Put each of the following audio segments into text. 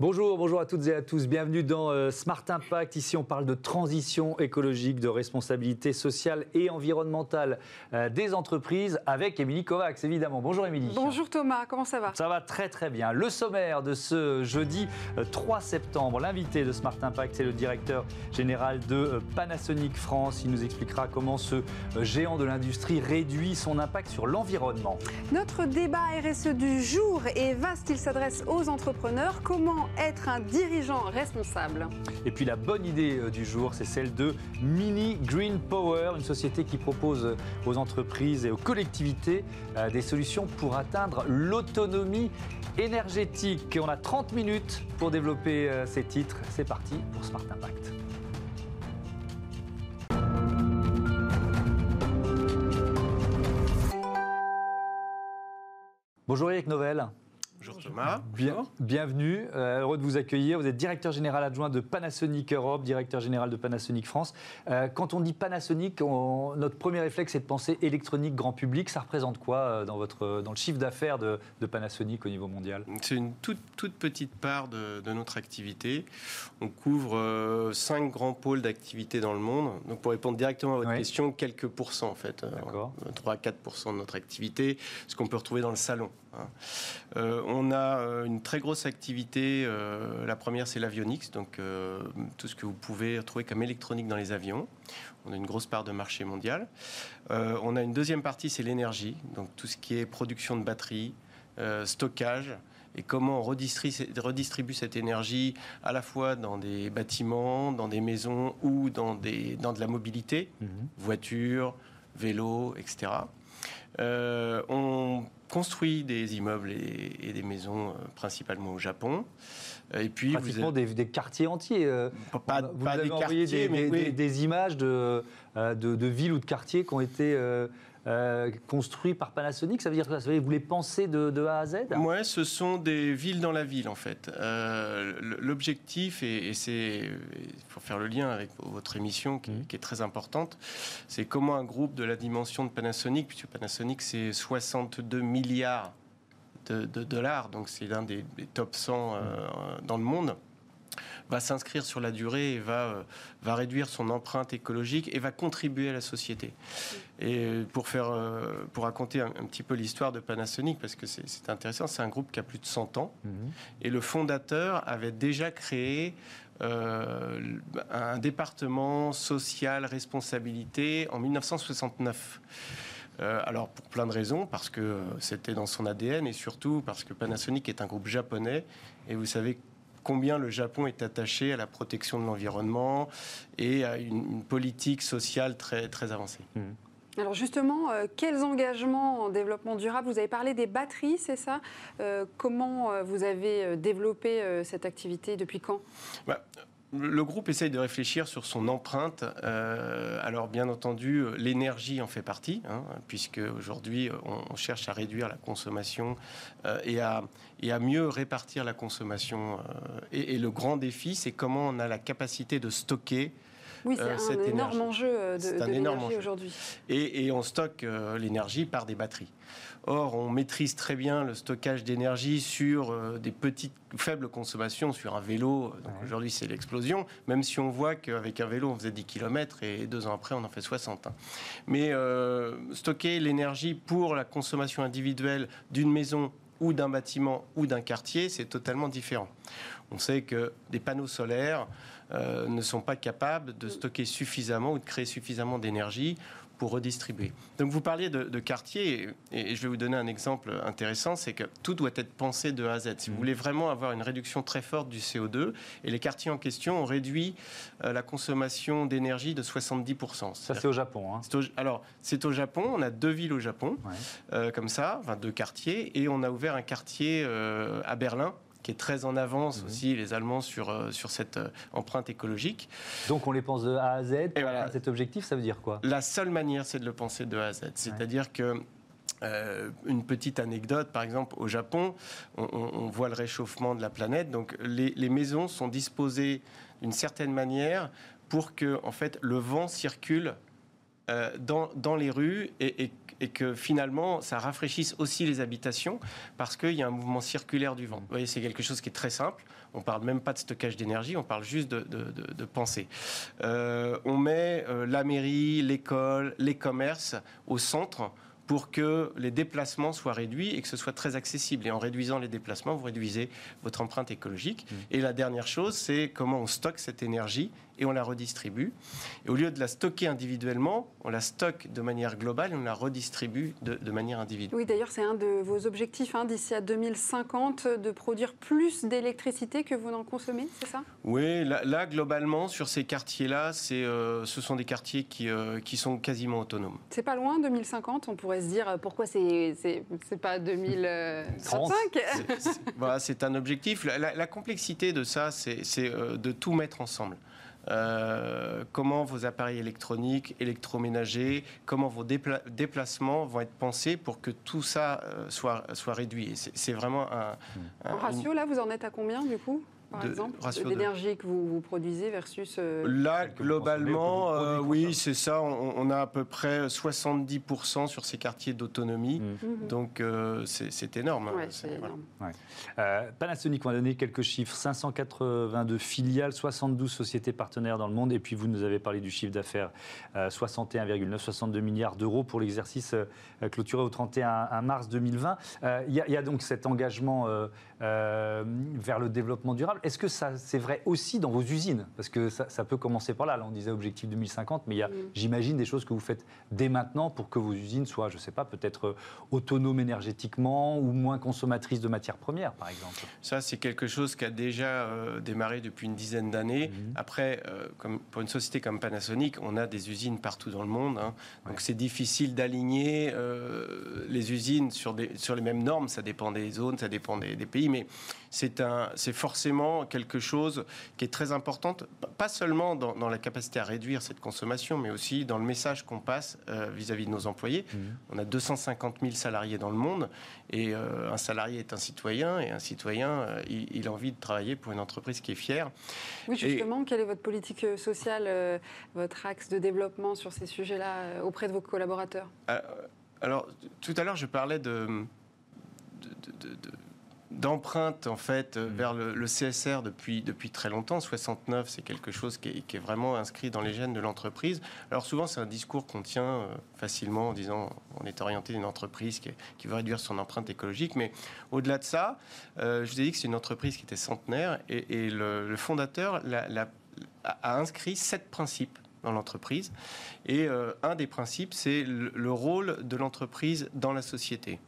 Bonjour, bonjour à toutes et à tous. Bienvenue dans euh, Smart Impact. Ici, on parle de transition écologique, de responsabilité sociale et environnementale euh, des entreprises avec Émilie Kovacs, évidemment. Bonjour Émilie. Bonjour Thomas, comment ça va? Ça va très très bien. Le sommaire de ce jeudi 3 euh, septembre, l'invité de Smart Impact, c'est le directeur général de Panasonic France. Il nous expliquera comment ce géant de l'industrie réduit son impact sur l'environnement. Notre débat RSE du jour est vaste. Il s'adresse aux entrepreneurs. Comment être un dirigeant responsable. Et puis la bonne idée euh, du jour, c'est celle de Mini Green Power, une société qui propose aux entreprises et aux collectivités euh, des solutions pour atteindre l'autonomie énergétique. On a 30 minutes pour développer euh, ces titres. C'est parti pour Smart Impact. Bonjour Eric Novelle. Thomas. bienvenue, euh, heureux de vous accueillir. Vous êtes directeur général adjoint de Panasonic Europe, directeur général de Panasonic France. Euh, quand on dit Panasonic, notre premier réflexe est de penser électronique grand public. Ça représente quoi euh, dans, votre, dans le chiffre d'affaires de, Panasonic au niveau mondial? C'est une toute, toute, petite part de, notre activité. On couvre cinq grands pôles d'activité dans le monde. Donc pour répondre directement à votre question, quelques pourcents en fait. 3 à 4 de notre activité, ce qu'on peut retrouver dans le salon. Hein. On a euh, une très grosse activité. Euh, la première, c'est l'avionics, donc euh, tout ce que vous pouvez trouver comme électronique dans les avions. On a une grosse part de marché mondial. on a une deuxième partie, c'est l'énergie, donc tout ce qui est production de batteries, stockage et comment on redistribue, cette énergie à la fois dans des bâtiments, dans des maisons ou dans, des, dans de la mobilité, mhm. voitures, vélos, etc. on construit des immeubles et, des maisons euh, principalement au Japon. Et puis vous des, quartiers entiers. Euh, pas, vous des quartiers, des, des, images de, euh, de, de, villes ou de quartiers qui ont été euh, construit par Panasonic Ça veut dire que vous les pensez de, de, A à Z? Oui, ce sont des villes dans la ville en fait. Euh, l'objectif, et, c'est pour faire le lien avec votre émission qui, mmh. est très importante, c'est comment un groupe de la dimension de Panasonic, puisque Panasonic c'est 62 milliards de, dollars, donc c'est l'un des, des, top 100 euh, dans le monde va s'inscrire sur la durée et va, euh, va réduire son empreinte écologique et va contribuer à la société. Et pour, faire, euh, pour raconter un, petit peu l'histoire de Panasonic, parce que c'est intéressant, c'est un groupe qui a plus de 100 ans, mhm. et le fondateur avait déjà créé euh, un département social responsabilité en 1969. alors pour plein de raisons, parce que c'était dans son ADN et surtout parce que Panasonic est un groupe japonais et vous savez combien le Japon est attaché à la protection de l'environnement et à une, politique sociale très, très avancée. Mmh. Alors justement, euh, quels engagements en développement durable? Vous avez parlé des batteries, c'est ça? Euh, Comment euh, vous avez développé cette activité Depuis quand? Bah, le groupe essaye de réfléchir sur son empreinte. alors, bien entendu, l'énergie en fait partie, hein, puisque aujourd'hui, on, cherche à réduire la consommation et, à, et, à, mieux répartir la consommation. Et, et, le grand défi, c'est comment on a la capacité de stocker oui, c'est un énorme enjeu euh, de, l'énergie aujourd'hui. Et, on stocke euh, l'énergie par des batteries. Or, on maîtrise très bien le stockage d'énergie sur euh, des petites, faibles consommations, sur un vélo. Aujourd'hui, c'est l'explosion. Même si on voit qu'avec un vélo, on faisait 10 km et deux ans après, on en fait 60. Hein. Mais stocker l'énergie pour la consommation individuelle d'une maison ou d'un bâtiment ou d'un quartier, c'est totalement différent. On sait que des panneaux solaires euh, ne sont pas capables de stocker suffisamment ou de créer suffisamment d'énergie pour redistribuer. Donc vous parliez de, quartier, et, je vais vous donner un exemple intéressant, c'est que tout doit être pensé de A à Z. Si vous mmh. voulez vraiment avoir une réduction très forte du CO2, et les quartiers en question ont réduit euh, la consommation d'énergie de 70%. Ça c'est au Japon. Hein. alors c'est au Japon, on a deux villes au Japon, euh, comme ça, enfin deux quartiers, et on a ouvert un quartier à Berlin qui est très en avance mhm. aussi, les Allemands, sur, euh, sur cette euh, empreinte écologique. Donc on les pense de A à Z. Et voilà. Cet objectif, ça veut dire quoi? La seule manière, c'est de le penser de A à Z. C'est-à-dire que euh, une petite anecdote, par exemple, au Japon, on, voit le réchauffement de la planète. Donc, les, les maisons sont disposées d'une certaine manière pour que, en fait, le vent circule dans, dans, les rues et, et, et, que finalement ça rafraîchisse aussi les habitations parce qu'il y a un mouvement circulaire du vent. Vous voyez, c'est quelque chose qui est très simple. On parle même pas de stockage d'énergie, on parle juste de, de, de, de pensée. Euh, on met euh, la mairie, l'école, les commerces au centre pour que les déplacements soient réduits et que ce soit très accessible. Et en réduisant les déplacements, vous réduisez votre empreinte écologique. Mmh. Et la dernière chose, c'est comment on stocke cette énergie et on la redistribue. Et au lieu de la stocker individuellement, on la stocke de manière globale et on la redistribue de, de manière individuelle. Oui, d'ailleurs, c'est un de vos objectifs hein, d'ici à 2050 de produire plus d'électricité que vous n'en consommez, c'est ça? Oui, là, là, globalement, sur ces quartiers-là, euh, ce sont des quartiers qui, euh, qui sont quasiment autonomes. C'est pas loin, 2050 On pourrait se dire euh, pourquoi c'est pas 2035 C'est voilà, un objectif. La, la, la, complexité de ça, c'est euh, de tout mettre ensemble. Euh, comment vos appareils électroniques, électroménagers, comment vos dépla déplacements vont être pensés pour que tout ça euh, soit, soit réduit? C'est vraiment un, un, En ratio, là, vous en êtes à combien du coup? Par de, exemple, l'énergie que vous, vous, produisez versus... Euh, Là, globalement, euh, oui, c'est ça. On, on, a à peu près 70% sur ces quartiers d'autonomie. Mmh. Donc, euh, c'est énorme. Ouais, c'est énorme. Ouais. Euh, Panasonic, on va donner quelques chiffres. 582 filiales, 72 sociétés partenaires dans le monde. Et puis, vous nous avez parlé du chiffre d'affaires, 61,9, 62 milliards d'euros pour l'exercice clôturé au 31 mars 2020. Il y, y, a donc cet engagement vers le développement durable. Est-ce que ça, c'est vrai aussi dans vos usines? Parce que ça, ça, peut commencer par là. Là, on disait objectif 2050, mais il y a, mmh. j'imagine, des choses que vous faites dès maintenant pour que vos usines soient, je ne sais pas, peut-être autonomes énergétiquement ou moins consommatrices de matières premières, par exemple. Ça, c'est quelque chose qui a déjà euh, démarré depuis une dizaine d'années. Mmh. Après, euh, comme, pour une société comme Panasonic, on a des usines partout dans le monde. Hein. Donc, ouais. c'est difficile d'aligner euh, les usines sur, des, sur les mêmes normes. Ça dépend des zones, ça dépend des, des pays, mais c'est forcément quelque chose qui est très important, pas seulement dans, dans, la capacité à réduire cette consommation, mais aussi dans le message qu'on passe vis-à-vis -vis de nos employés. Mmh. On a 250 000 salariés dans le monde, et euh, un salarié est un citoyen, et un citoyen, euh, il, il, a envie de travailler pour une entreprise qui est fière. Oui, justement, et... quelle est votre politique sociale, euh, votre axe de développement sur ces sujets-là euh, auprès de vos collaborateurs? Alors, tout à l'heure, je parlais de, de, de, de d'empreinte en fait mmh. vers le, le, CSR depuis, depuis très longtemps. 69, c'est quelque chose qui est, qui est, vraiment inscrit dans les gènes de l'entreprise. Alors souvent, c'est un discours qu'on tient euh, facilement en disant on est orienté d'une entreprise qui, qui, veut réduire son empreinte écologique. Mais au-delà de ça, euh, je vous ai dit que c'est une entreprise qui était centenaire et, et le, le, fondateur la, la, a inscrit sept principes dans l'entreprise. Et euh, un des principes, c'est le, le rôle de l'entreprise dans la société.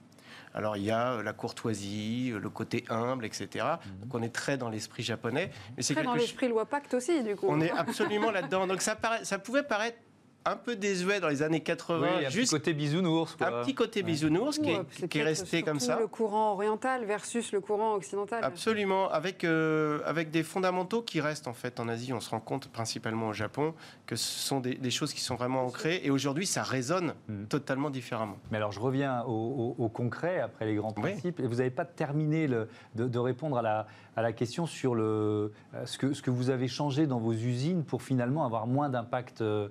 Alors il y a euh, la courtoisie, le côté humble, etc. Mmh. Donc on est très dans l'esprit japonais. Mais c'est très dans l'esprit loi Pacte aussi, du coup. On est absolument là-dedans. Donc ça pouvait paraître un peu désuet dans les années 80. Oui, un juste petit côté bisounours. Quoi. Un petit côté bisounours ouais. qui, est, ouais, qui est resté comme ça. le courant oriental versus le courant occidental. Absolument, avec, euh, avec des fondamentaux qui restent en fait en Asie. On se rend compte principalement au Japon que ce sont des, des choses qui sont vraiment ancrées et aujourd'hui ça résonne mmh. totalement différemment. Mais alors je reviens au, au, au concret après les grands principes. Oui. Et vous n'avez pas terminé le, de, de, répondre à la, à la question sur le, euh, ce, que, ce que vous avez changé dans vos usines pour finalement avoir moins d'impact euh,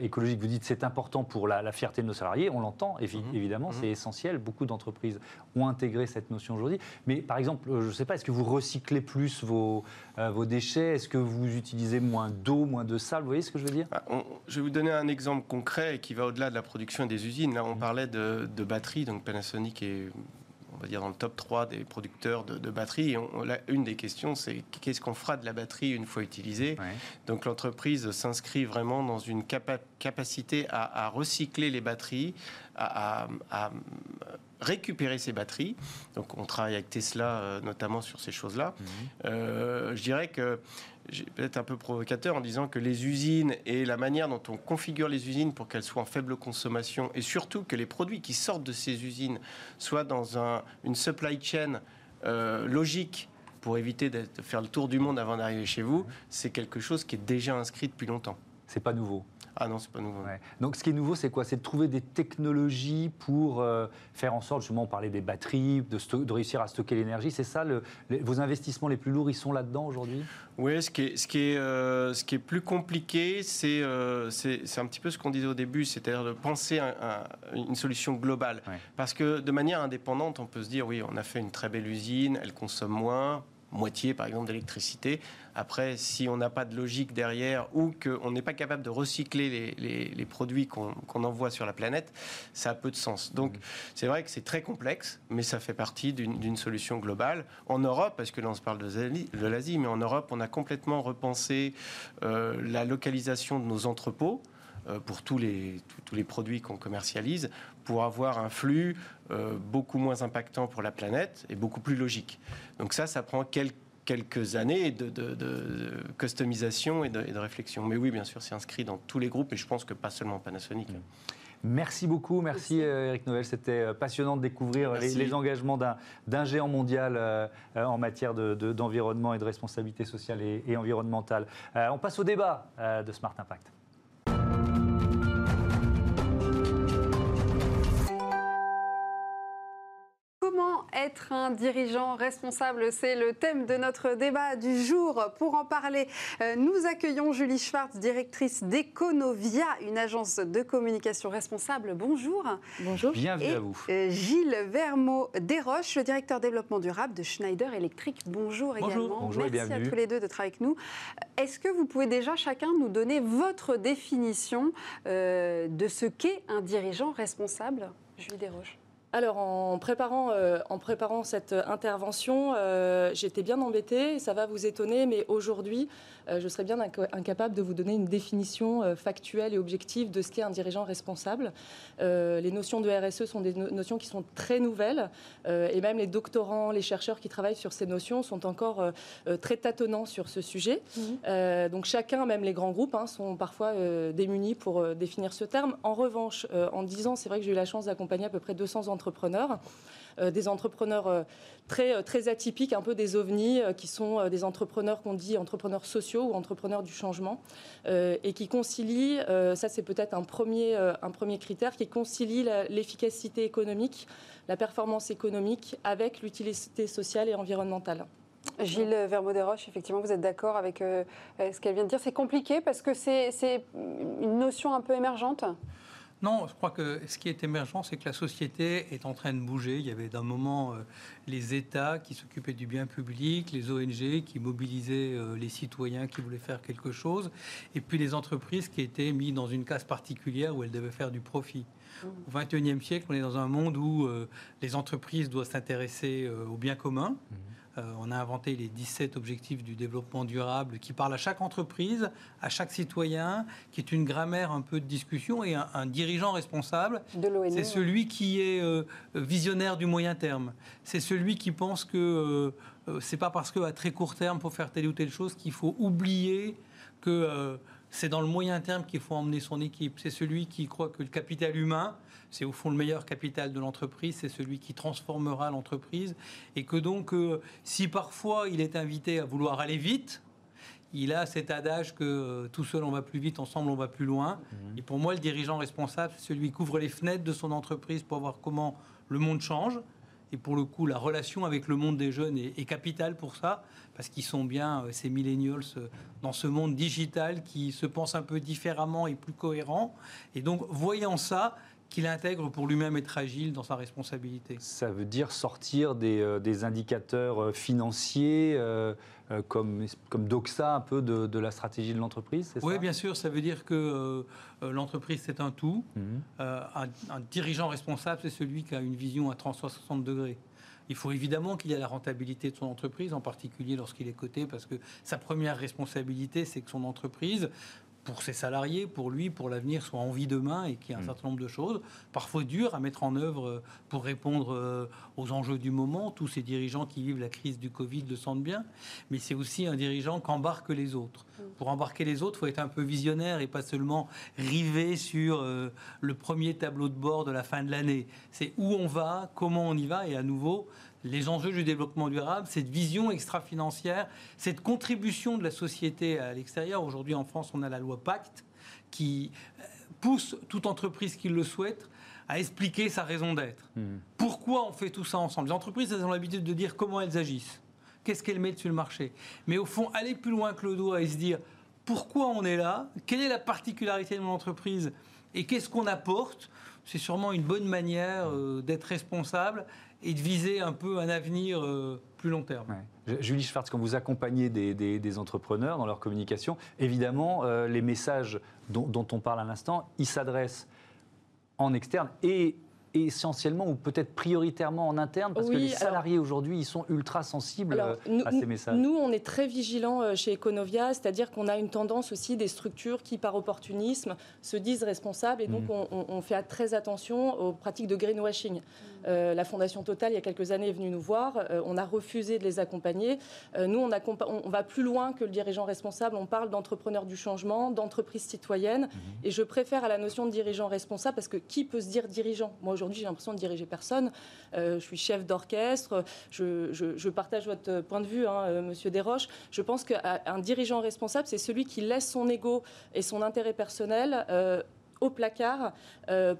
écologique. Vous dites c'est important pour la, la, fierté de nos salariés, on l'entend évi mmh. évidemment, mmh. c'est essentiel. Beaucoup d'entreprises ont intégré cette notion aujourd'hui. Mais par exemple, je ne sais pas, est-ce que vous recyclez plus vos, euh, vos déchets? Est-ce que vous utilisez moins d'eau, moins de sable? Vous voyez ce que je veux dire? Ah, on, Je vais vous donner un exemple concret qui va au-delà de la production des usines. Là, on mmh. parlait de, de batteries, donc Panasonic est va dire dans le top 3 des producteurs de, de batteries. Et on, là, une des questions, c'est qu'est-ce qu'on fera de la batterie une fois utilisée ouais. Donc l'entreprise s'inscrit vraiment dans une capa capacité à, à, recycler les batteries, à, à, récupérer ces batteries. Donc on travaille avec Tesla euh, notamment sur ces choses-là. Mmh. Euh, je dirais que peut-être un peu provocateur en disant que les usines et la manière dont on configure les usines pour qu'elles soient en faible consommation et surtout que les produits qui sortent de ces usines soient dans un, une supply chain euh, logique pour éviter de faire le tour du monde avant d'arriver chez vous, c'est quelque chose qui est déjà inscrit depuis longtemps. C'est pas nouveau. Ah non, c'est pas nouveau. Donc ce qui est nouveau, c'est quoi? C'est de trouver des technologies pour euh, faire en sorte, justement, on parlait des batteries, de, de réussir à stocker l'énergie. C'est ça, le, vos investissements les plus lourds, ils sont là-dedans aujourd'hui? Oui, ce qui est, ce qui est, euh, ce qui est plus compliqué, c'est euh, c'est un petit peu ce qu'on disait au début, c'est-à-dire de penser à, une solution globale. Parce que de manière indépendante, on peut se dire, oui, on a fait une très belle usine, elle consomme moins, moitié par exemple d'électricité. Après, si on n'a pas de logique derrière ou qu'on n'est pas capable de recycler les, produits qu'on envoie sur la planète, ça a peu de sens. Donc, mmh. c'est vrai que c'est très complexe, mais ça fait partie d'une solution globale. En Europe, parce que là on se parle de l'Asie, mais en Europe, on a complètement repensé euh, la localisation de nos entrepôts euh, pour tous les, tous, les produits qu'on commercialise, pour avoir un flux euh, beaucoup moins impactant pour la planète et beaucoup plus logique. Donc ça, ça prend quelques quelques années de, de, customisation et de, réflexion. Mais oui, bien sûr, c'est inscrit dans tous les groupes et je pense que pas seulement Panasonic. Merci beaucoup, merci euh, Eric Noël. C'était passionnant de découvrir les, engagements d'un géant mondial en matière d'environnement et de responsabilité sociale et, et environnementale. on passe au débat de Smart Impact. Être un dirigeant responsable C'est le thème de notre débat du jour. Pour en parler, euh, nous accueillons Julie Schwartz, directrice d'Econovia, une agence de communication responsable. Bonjour. Bonjour. Bienvenue à vous. Euh, Gilles Vermeau Desroches, le directeur développement durable de Schneider Electric. Bonjour, également. Bonjour Merci à tous les deux d'être avec nous. Est-ce que vous pouvez déjà chacun nous donner votre définition euh, de ce qu'est un dirigeant responsable? Julie Desroches alors, en préparant, euh, en préparant cette intervention, euh, j'étais bien embêtée. Ça va vous étonner, mais aujourd'hui, je serais bien incapable de vous donner une définition euh, factuelle et objective de ce qu'est un dirigeant responsable. Euh, les notions de RSE sont des notions qui sont très nouvelles et même les doctorants, les chercheurs qui travaillent sur ces notions sont encore très tâtonnants sur ce sujet. Mhm. donc chacun, même les grands groupes, hein, sont parfois démunis pour définir ce terme. En revanche, en 10 ans, c'est vrai que j'ai eu la chance d'accompagner à peu près 200 entrepreneurs. Euh, des entrepreneurs euh, très, euh, très atypiques, un peu des ovnis, qui sont des entrepreneurs qu'on dit entrepreneurs sociaux ou entrepreneurs du changement, et qui concilient, ça c'est peut-être un premier, un premier critère, qui concilie l'efficacité économique, la performance économique avec l'utilité sociale et environnementale. Gilles Vermaudet-Roche, effectivement, vous êtes d'accord avec ce qu'elle vient de dire. C'est compliqué parce que c'est une notion un peu émergente? Non, je crois que ce qui est émergent, c'est que la société est en train de bouger. Il y avait d'un moment euh, les États qui s'occupaient du bien public, les ONG qui mobilisaient euh, les citoyens qui voulaient faire quelque chose, et puis les entreprises qui étaient mises dans une case particulière où elles devaient faire du profit. Au XXIe siècle, on est dans un monde où euh, les entreprises doivent s'intéresser au bien commun. Mmh. Euh, on a inventé les 17 objectifs du développement durable qui parlent à chaque entreprise, à chaque citoyen, qui est une grammaire un peu de discussion et un, dirigeant responsable. C'est celui qui est euh, visionnaire du moyen terme. C'est celui qui pense que euh, c'est pas parce qu'à très court terme, pour faire telle ou telle chose, qu'il faut oublier que c'est dans le moyen terme qu'il faut emmener son équipe. C'est celui qui croit que le capital humain, c'est au fond le meilleur capital de l'entreprise, c'est celui qui transformera l'entreprise. Et que donc, euh, si parfois il est invité à vouloir aller vite, il a cet adage que euh, tout seul on va plus vite, ensemble on va plus loin. Mmh. Et pour moi, le dirigeant responsable, c'est celui qui couvre les fenêtres de son entreprise pour voir comment le monde change. Et pour le coup, la relation avec le monde des jeunes est, est capitale pour ça, parce qu'ils sont bien, euh, ces millennials, dans ce monde digital qui se pense un peu différemment et plus cohérent. Et donc, voyant ça, qu'il intègre pour lui-même être agile dans sa responsabilité. Ça veut dire sortir des, euh, indicateurs euh, financiers euh, comme, comme Doxa un peu de, la stratégie de l'entreprise, Oui, bien sûr, ça veut dire que l'entreprise c'est un tout. Mhm. Un, un, dirigeant responsable, c'est celui qui a une vision à 360 degrés. Il faut évidemment qu'il y ait la rentabilité de son entreprise, en particulier lorsqu'il est coté, parce que sa première responsabilité, c'est que son entreprise pour ses salariés, pour lui, pour l'avenir, soit en vie demain et qu'il y ait un mm. certain nombre de choses, parfois dures à mettre en œuvre euh, pour répondre euh, aux enjeux du moment. Tous ces dirigeants qui vivent la crise du Covid le sentent bien, mais c'est aussi un dirigeant qui embarque les autres. Mm. Pour embarquer les autres, il faut être un peu visionnaire et pas seulement rivé sur euh, le premier tableau de bord de la fin de l'année. C'est où on va, comment on y va, et à nouveau, les enjeux du développement durable, cette vision extra-financière, cette contribution de la société à l'extérieur. Aujourd'hui, en France, on a la loi Pacte qui pousse toute entreprise qui le souhaite à expliquer sa raison d'être. Hmm. Pourquoi on fait tout ça ensemble? Les entreprises, elles ont l'habitude de dire comment elles agissent, qu'est-ce qu'elles mettent sur le marché? Mais au fond, aller plus loin que le doigt et se dire pourquoi on est là, quelle est la particularité de mon entreprise et qu'est-ce qu'on apporte, c'est sûrement une bonne manière euh, d'être responsable et de viser un peu un avenir euh, plus long terme. Julie Schwartz, quand vous accompagnez des, entrepreneurs dans leur communication, évidemment, euh, les messages dont, dont, on parle à l'instant, ils s'adressent en externe et essentiellement ou peut-être prioritairement en interne Parce que les salariés aujourd'hui, ils sont ultra sensibles euh, à ces messages. Nous, on est très vigilants chez Econovia, c'est-à-dire qu'on a une tendance aussi des structures qui, par opportunisme, se disent responsables et donc mmh. on, fait très attention aux pratiques de greenwashing. Euh, la Fondation Total, il y a quelques années, est venue nous voir. on a refusé de les accompagner. nous, on, on, va plus loin que le dirigeant responsable. On parle d'entrepreneurs du changement, d'entreprise citoyenne. Mmh. Et je préfère à la notion de dirigeant responsable parce que qui peut se dire dirigeant? Moi, aujourd'hui, j'ai l'impression de diriger personne. Euh, je suis chef d'orchestre. Je, partage votre point de vue, hein, euh, Monsieur Desroches. Je pense qu'un dirigeant responsable, c'est celui qui laisse son ego et son intérêt personnel. Euh, au placard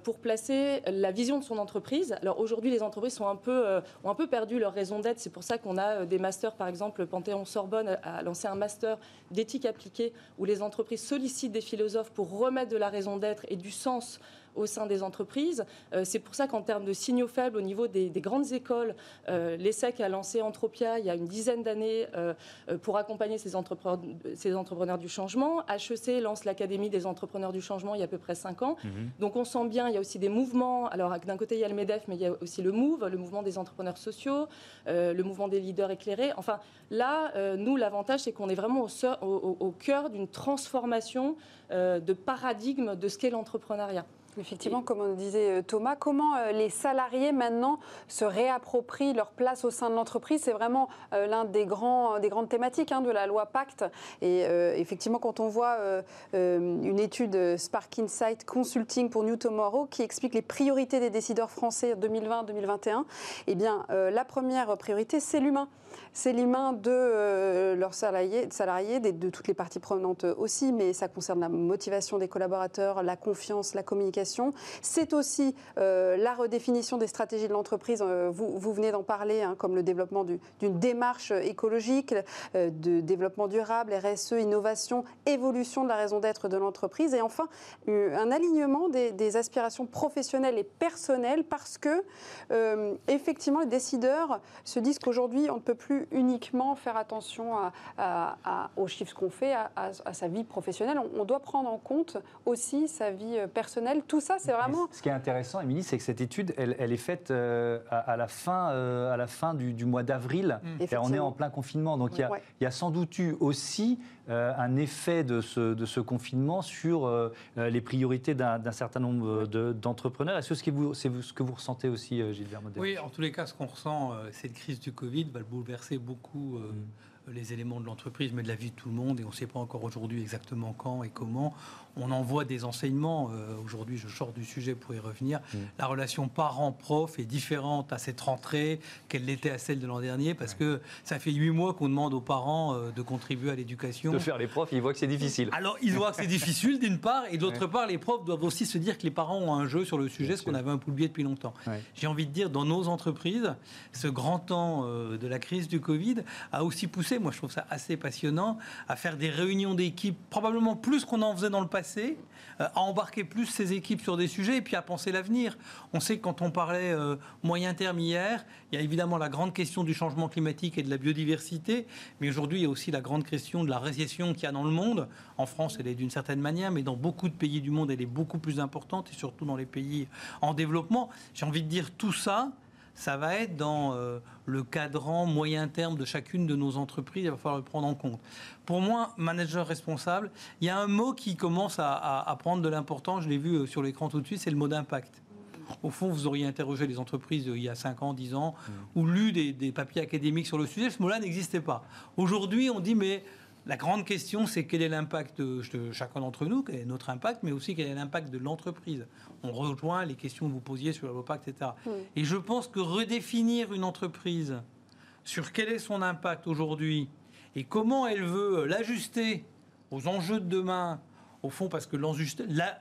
pour placer la vision de son entreprise. Alors aujourd'hui, les entreprises sont un peu, ont un peu perdu leur raison d'être. C'est pour ça qu'on a des masters, par exemple, Panthéon-Sorbonne a lancé un master d'éthique appliquée où les entreprises sollicitent des philosophes pour remettre de la raison d'être et du sens au sein des entreprises. Euh, c'est pour ça qu'en termes de signaux faibles au niveau des, grandes écoles, euh, l'ESSEC a lancé Entropia il y a une dizaine d'années euh, pour accompagner ces entrepreneurs, ces entrepreneurs du changement. HEC lance l'Académie des entrepreneurs du changement il y a à peu près 5 ans. Mhm. Donc on sent bien, il y a aussi des mouvements. Alors d'un côté, il y a le MEDEF, mais il y a aussi le MOVE, le mouvement des entrepreneurs sociaux, le mouvement des leaders éclairés. Enfin, là, nous, l'avantage, c'est qu'on est vraiment au, au cœur d'une transformation de paradigme de ce qu'est l'entrepreneuriat. Effectivement, comme on disait euh, Thomas, comment euh, les salariés maintenant se réapproprient leur place au sein de l'entreprise? C'est vraiment euh, l'un des, grands, des grandes thématiques hein, de la loi Pacte. Et effectivement, quand on voit une étude Spark Insight Consulting pour New Tomorrow qui explique les priorités des décideurs français 2020-2021, eh bien, la première priorité, c'est l'humain c'est l'humain de leurs salariés, salariés de, toutes les parties prenantes aussi, mais ça concerne la motivation des collaborateurs, la confiance, la communication. C'est aussi euh, la redéfinition des stratégies de l'entreprise. Euh, vous, venez d'en parler, hein, comme le développement d'une démarche écologique, de développement durable, RSE, innovation, évolution de la raison d'être de l'entreprise, et enfin un alignement des, aspirations professionnelles et personnelles, parce que effectivement les décideurs se disent qu'aujourd'hui on ne peut plus uniquement faire attention aux chiffres qu'on fait, à, sa vie professionnelle. On, doit prendre en compte aussi sa vie euh, personnelle. Tout ça, c'est vraiment. Ce qui est intéressant, Émilie, c'est que cette étude, elle, est faite euh, à, la fin, euh, à la fin du, mois d'avril. Et on est en plein confinement. Donc il y, a, sans doute eu aussi un effet de ce, de ce confinement sur les priorités d'un certain nombre d'entrepreneurs. Est-ce que c'est ce que vous ressentez aussi, Gilles Vermodel Oui, en tous les cas, ce qu'on ressent, cette crise du Covid va le bouleverser beaucoup euh, mm les éléments de l'entreprise, mais de la vie de tout le monde. Et on ne sait pas encore aujourd'hui exactement quand et comment. On envoie des enseignements. Euh, aujourd'hui, je sors du sujet pour y revenir. Mm. La relation parent-prof est différente à cette rentrée qu'elle l'était à celle de l'an dernier, parce que ça fait huit mois qu'on demande aux parents euh, de contribuer à l'éducation. De faire les profs, ils voient que c'est difficile. Alors, ils voient que c'est difficile, d'une part, et d'autre part, les profs doivent aussi se dire que les parents ont un jeu sur le sujet, ce qu'on avait un peu oublié depuis longtemps. J'ai envie de dire, dans nos entreprises, ce grand temps euh, de la crise du Covid a aussi poussé moi je trouve ça assez passionnant, à faire des réunions d'équipes, probablement plus qu'on en faisait dans le passé, euh, à embarquer plus ces équipes sur des sujets et puis à penser l'avenir. On sait que quand on parlait euh, moyen terme hier, il y a évidemment la grande question du changement climatique et de la biodiversité, mais aujourd'hui il y a aussi la grande question de la récession qu'il y a dans le monde. En France, elle est d'une certaine manière, mais dans beaucoup de pays du monde, elle est beaucoup plus importante et surtout dans les pays en développement. J'ai envie de dire tout ça ça va être dans euh, le cadran moyen terme de chacune de nos entreprises. Il va falloir le prendre en compte. Pour moi, manager responsable, il y a un mot qui commence à, prendre de l'importance. Je l'ai vu euh, sur l'écran tout de suite, c'est le mot d'impact. Au fond, vous auriez interrogé les entreprises euh, il y a 5 ans, 10 ans, mmh. ou lu des, des papiers académiques sur le sujet. Ce mot-là n'existait pas. Aujourd'hui, on dit mais la grande question, c'est quel est l'impact de, chacun d'entre nous, quel est notre impact, mais aussi quel est l'impact de l'entreprise. On rejoint les questions que vous posiez sur la LOPAC, etc. Et je pense que redéfinir une entreprise sur quel est son impact aujourd'hui et comment elle veut l'ajuster aux enjeux de demain, au fond, parce que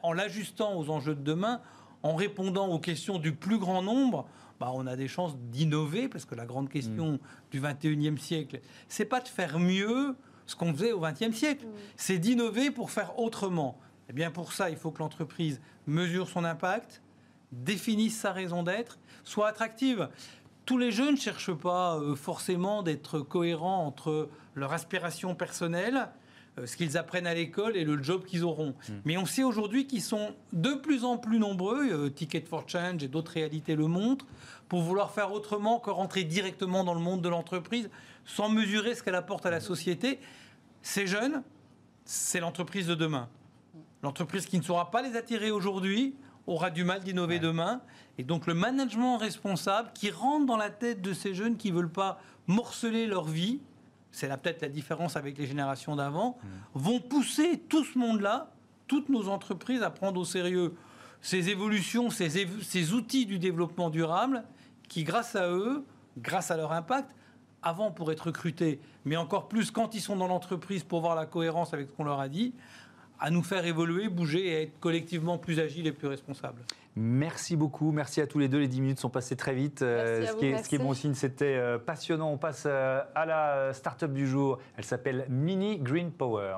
en l'ajustant aux enjeux de demain, en répondant aux questions du plus grand nombre, bah, on a des chances d'innover, parce que la grande question mm. du 21e siècle, c'est pas de faire mieux ce qu'on faisait au 20e siècle, mm. c'est d'innover pour faire autrement. Et eh bien pour ça, il faut que l'entreprise mesure son impact, définisse sa raison d'être, soit attractive. Tous les jeunes ne cherchent pas euh, forcément d'être cohérents entre leur aspiration personnelle ce qu'ils apprennent à l'école et le job qu'ils auront. Hmm. Mais on sait aujourd'hui qu'ils sont de plus en plus nombreux, euh, Ticket for Change et d'autres réalités le montrent, pour vouloir faire autrement que rentrer directement dans le monde de l'entreprise sans mesurer ce qu'elle apporte à la société. Ces jeunes, c'est l'entreprise de demain. L'entreprise qui ne saura pas les attirer aujourd'hui aura du mal d'innover demain. Et donc le management responsable qui rentre dans la tête de ces jeunes qui ne veulent pas morceler leur vie, c'est là peut-être la différence avec les générations d'avant, mm. vont pousser tout ce monde-là, toutes nos entreprises à prendre au sérieux ces évolutions, ces, ces, outils du développement durable qui, grâce à eux, grâce à leur impact, avant pour être recrutés, mais encore plus quand ils sont dans l'entreprise pour voir la cohérence avec ce qu'on leur a dit, à nous faire évoluer, bouger et être collectivement plus agiles et plus responsables. Merci beaucoup, merci à tous les deux. Les 10 minutes sont passées très vite. Euh, ce, qui est, ce, qui est, bon signe, c'était euh, passionnant. On passe euh, à la start-up du jour. Elle s'appelle Mini Green Power.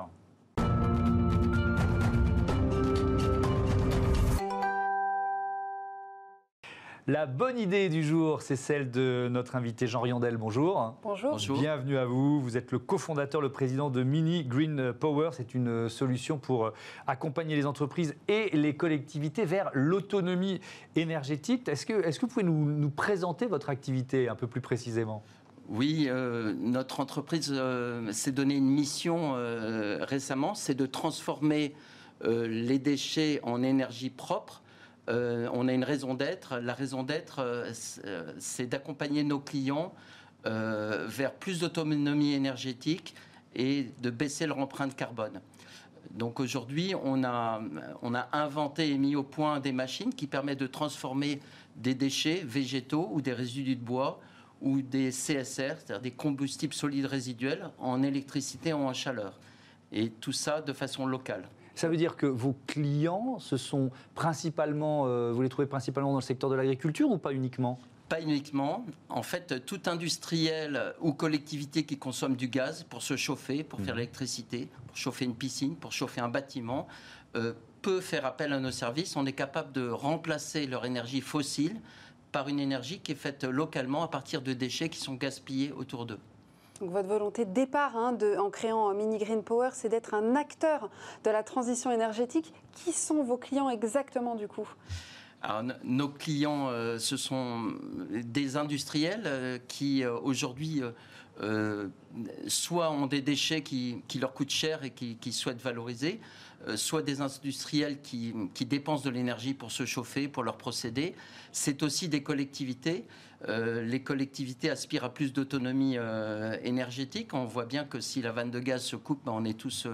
La bonne idée du jour, c'est celle de notre invité Jean Riondel. Bonjour. Bonjour. Bienvenue à vous. Vous êtes le cofondateur, le président de Mini Green Power. C'est une solution pour accompagner les entreprises et les collectivités vers l'autonomie énergétique. Est-ce que, est que vous pouvez nous, présenter votre activité un peu plus précisément? Oui, euh, notre entreprise euh, s'est donné une mission euh, récemment, c'est de transformer les déchets en énergie propre euh, on a une raison d'être. La raison d'être, euh, euh, c'est d'accompagner nos clients vers plus d'autonomie énergétique et de baisser leur empreinte carbone. Donc aujourd'hui, on a, on a inventé et mis au point des machines qui permettent de transformer des déchets végétaux ou des résidus de bois ou des CSR, c'est-à-dire des combustibles solides résiduels, en électricité ou en chaleur. Et tout ça de façon locale. Ça veut dire que vos clients, ce sont principalement, euh, vous les trouvez principalement dans le secteur de l'agriculture ou pas uniquement? Pas uniquement. En fait, tout industriel ou collectivité qui consomme du gaz pour se chauffer, pour faire mhm. l'électricité, pour chauffer une piscine, pour chauffer un bâtiment, euh, peut faire appel à nos services. On est capable de remplacer leur énergie fossile par une énergie qui est faite localement à partir de déchets qui sont gaspillés autour d'eux. Donc votre volonté de départ hein, en créant Mini Green Power, c'est d'être un acteur de la transition énergétique. Qui sont vos clients exactement du coup? Alors, nos clients, euh, ce sont des industriels euh, qui euh, aujourd'hui soit ont des déchets qui, leur coûtent cher et qui, souhaitent valoriser, soit des industriels qui, dépensent de l'énergie pour se chauffer, pour leur procéder. C'est aussi des collectivités euh, les collectivités aspirent à plus d'autonomie euh, énergétique. On voit bien que si la vanne de gaz se coupe, ben, on est tous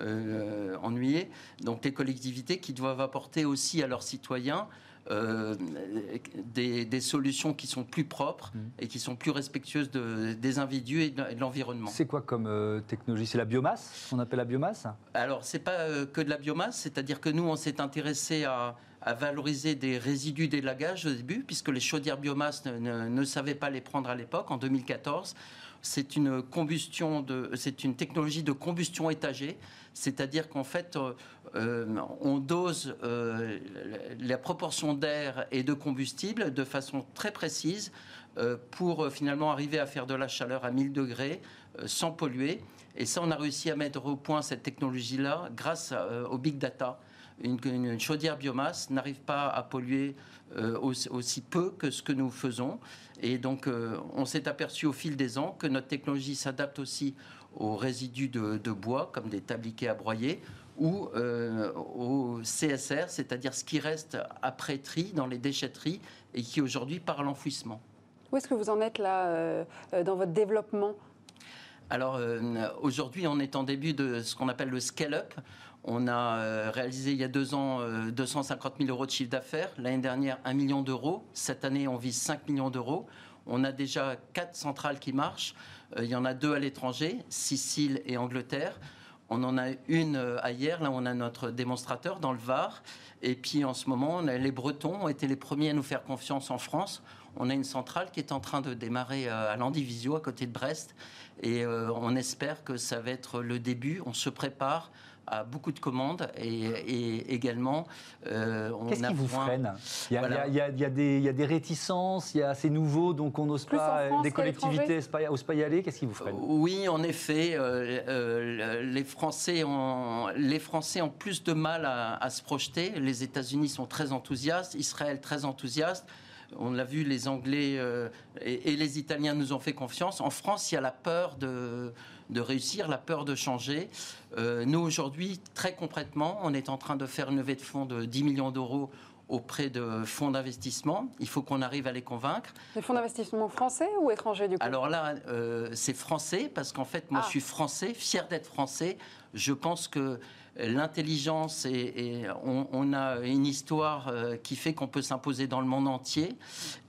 euh, ennuyés. Donc les collectivités qui doivent apporter aussi à leurs citoyens des, solutions qui sont plus propres mmh. et qui sont plus respectueuses des individus et de, l'environnement. C'est quoi comme technologie? C'est la biomasse On appelle la biomasse? Alors, c'est pas que de la biomasse, c'est-à-dire que nous, on s'est intéressé à, à valoriser des résidus d'élagage au début, puisque les chaudières biomasse ne, savaient pas les prendre à l'époque, en 2014. C'est une combustion de, c'est une technologie de combustion étagée, c'est-à-dire qu'en fait, euh, euh, on dose euh, la proportion d'air et de combustible de façon très précise pour finalement arriver à faire de la chaleur à 1000 degrés sans polluer. Et ça, on a réussi à mettre au point cette technologie-là grâce au big data une, chaudière biomasse n'arrive pas à polluer euh, aussi, peu que ce que nous faisons. Et donc, euh, on s'est aperçu au fil des ans que notre technologie s'adapte aussi aux résidus de, bois, comme des tabliquets à broyer, ou euh, au CSR, c'est-à-dire ce qui reste après tri dans les déchetteries et qui aujourd'hui part à l'enfouissement. Où est-ce que vous en êtes là dans votre développement? Alors aujourd'hui, on est en début de ce qu'on appelle le scale-up. On a euh, réalisé il y a deux ans 250 euh, 000 euros de chiffre d'affaires. L'année dernière, 1 million d'euros. Cette année, on vise 5 millions d'euros. On a déjà quatre centrales qui marchent. Euh, il y en a deux à l'étranger, Sicile et Angleterre. On en a une à hier, là on a notre démonstrateur dans le Var. Et puis en ce moment, les Bretons ont été les premiers à nous faire confiance en France. On a une centrale qui est en train de démarrer à Landivisio, à côté de Brest. Et on espère que ça va être le début. On se prépare à beaucoup de commandes et, également euh, on Qu'est-ce qui vous freine? Il y, a, il, y a, il, y a des, il y, a, des, réticences, il y a assez nouveau, donc on n'ose pas, des collectivités n'osent pas y aller. Qu'est-ce qui vous freine? Oui, en effet, euh, euh, les, Français ont, les Français ont plus de mal à, à se projeter. Les États-Unis sont très enthousiastes, Israël très enthousiaste. On l'a vu, les Anglais et, et, les Italiens nous ont fait confiance. En France, il y a la peur de, de réussir, la peur de changer. Euh, nous, aujourd'hui, très concrètement, on est en train de faire une levée de fonds de 10 millions d'euros auprès de fonds d'investissement. Il faut qu'on arrive à les convaincre. Des fonds d'investissement français ou étrangers du coup? Alors là, euh, c'est français parce qu'en fait, moi, ah. je suis français, fier d'être français. Je pense que l'intelligence et, on, a une histoire euh, qui fait qu'on peut s'imposer dans le monde entier.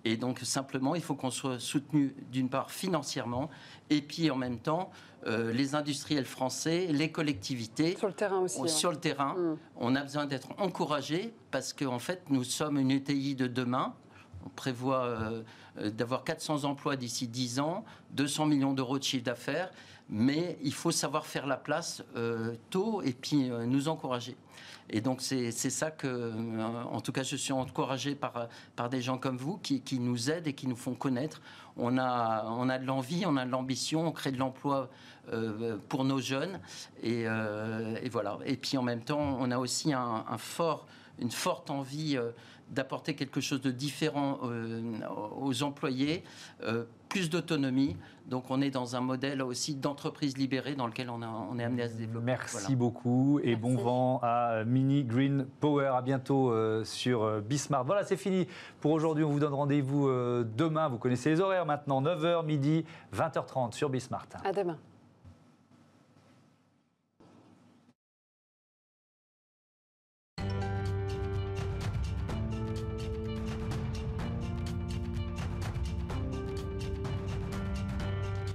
Et donc simplement, il faut qu'on soit soutenu d'une part financièrement et puis en même temps euh, les industriels français, les collectivités. Sur le terrain aussi. Sur le terrain, mm. on a besoin d'être encouragés parce qu'en fait, nous sommes une ETI de demain. On prévoit euh, d'avoir 400 emplois d'ici 10 ans, 200 millions d'euros de chiffre d'affaires, mais il faut savoir faire la place euh, tôt et puis nous encourager. Et donc c'est ça que, en tout cas, je suis encouragé par, par des gens comme vous qui, qui nous aident et qui nous font connaître. On a, on a de l'envie, on a de l'ambition, on crée de l'emploi euh, pour nos jeunes. Euh, et, voilà. Et puis en même temps, on a aussi un, fort, une forte envie euh, d'apporter quelque chose de différent aux employés, plus d'autonomie. Donc on est dans un modèle aussi d'entreprise libérée dans lequel on, on, est amené à se développer. Merci beaucoup et bon vent à Mini Green Power. À bientôt sur Bismarck. Voilà, c'est fini pour aujourd'hui. On vous donne rendez-vous demain. Vous connaissez les horaires maintenant 9h, midi, 20h30 sur Bismarck. À demain.